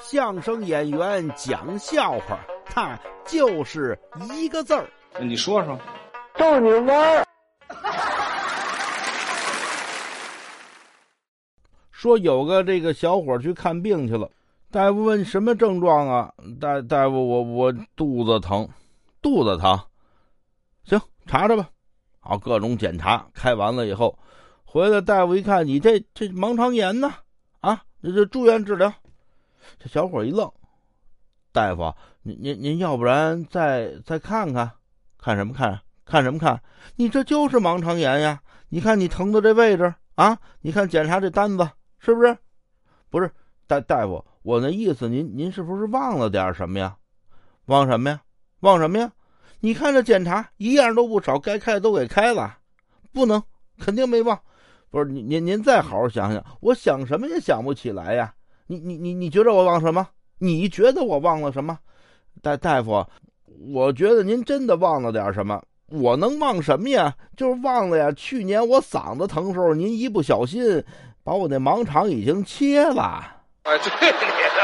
相声演员讲笑话，他就是一个字儿。你说说，逗你玩儿。说有个这个小伙去看病去了，大夫问什么症状啊？大大夫，我我肚子疼，肚子疼，行，查查吧。好，各种检查，开完了以后，回来大夫一看，你这这盲肠炎呢？啊，这这住院治疗。这小伙一愣，大夫，您您您要不然再再看看，看什么看？看什么看？你这就是盲肠炎呀！你看你疼的这位置啊，你看检查这单子是不是？不是大大夫，我那意思，您您是不是忘了点什么呀？忘什么呀？忘什么呀？你看这检查一样都不少，该开的都给开了，不能，肯定没忘。不是您您您再好好想想，我想什么也想不起来呀。你你你你觉得我忘什么？你觉得我忘了什么？大大夫，我觉得您真的忘了点什么。我能忘什么呀？就是忘了呀。去年我嗓子疼时候，您一不小心把我那盲肠已经切了。哎，对你的。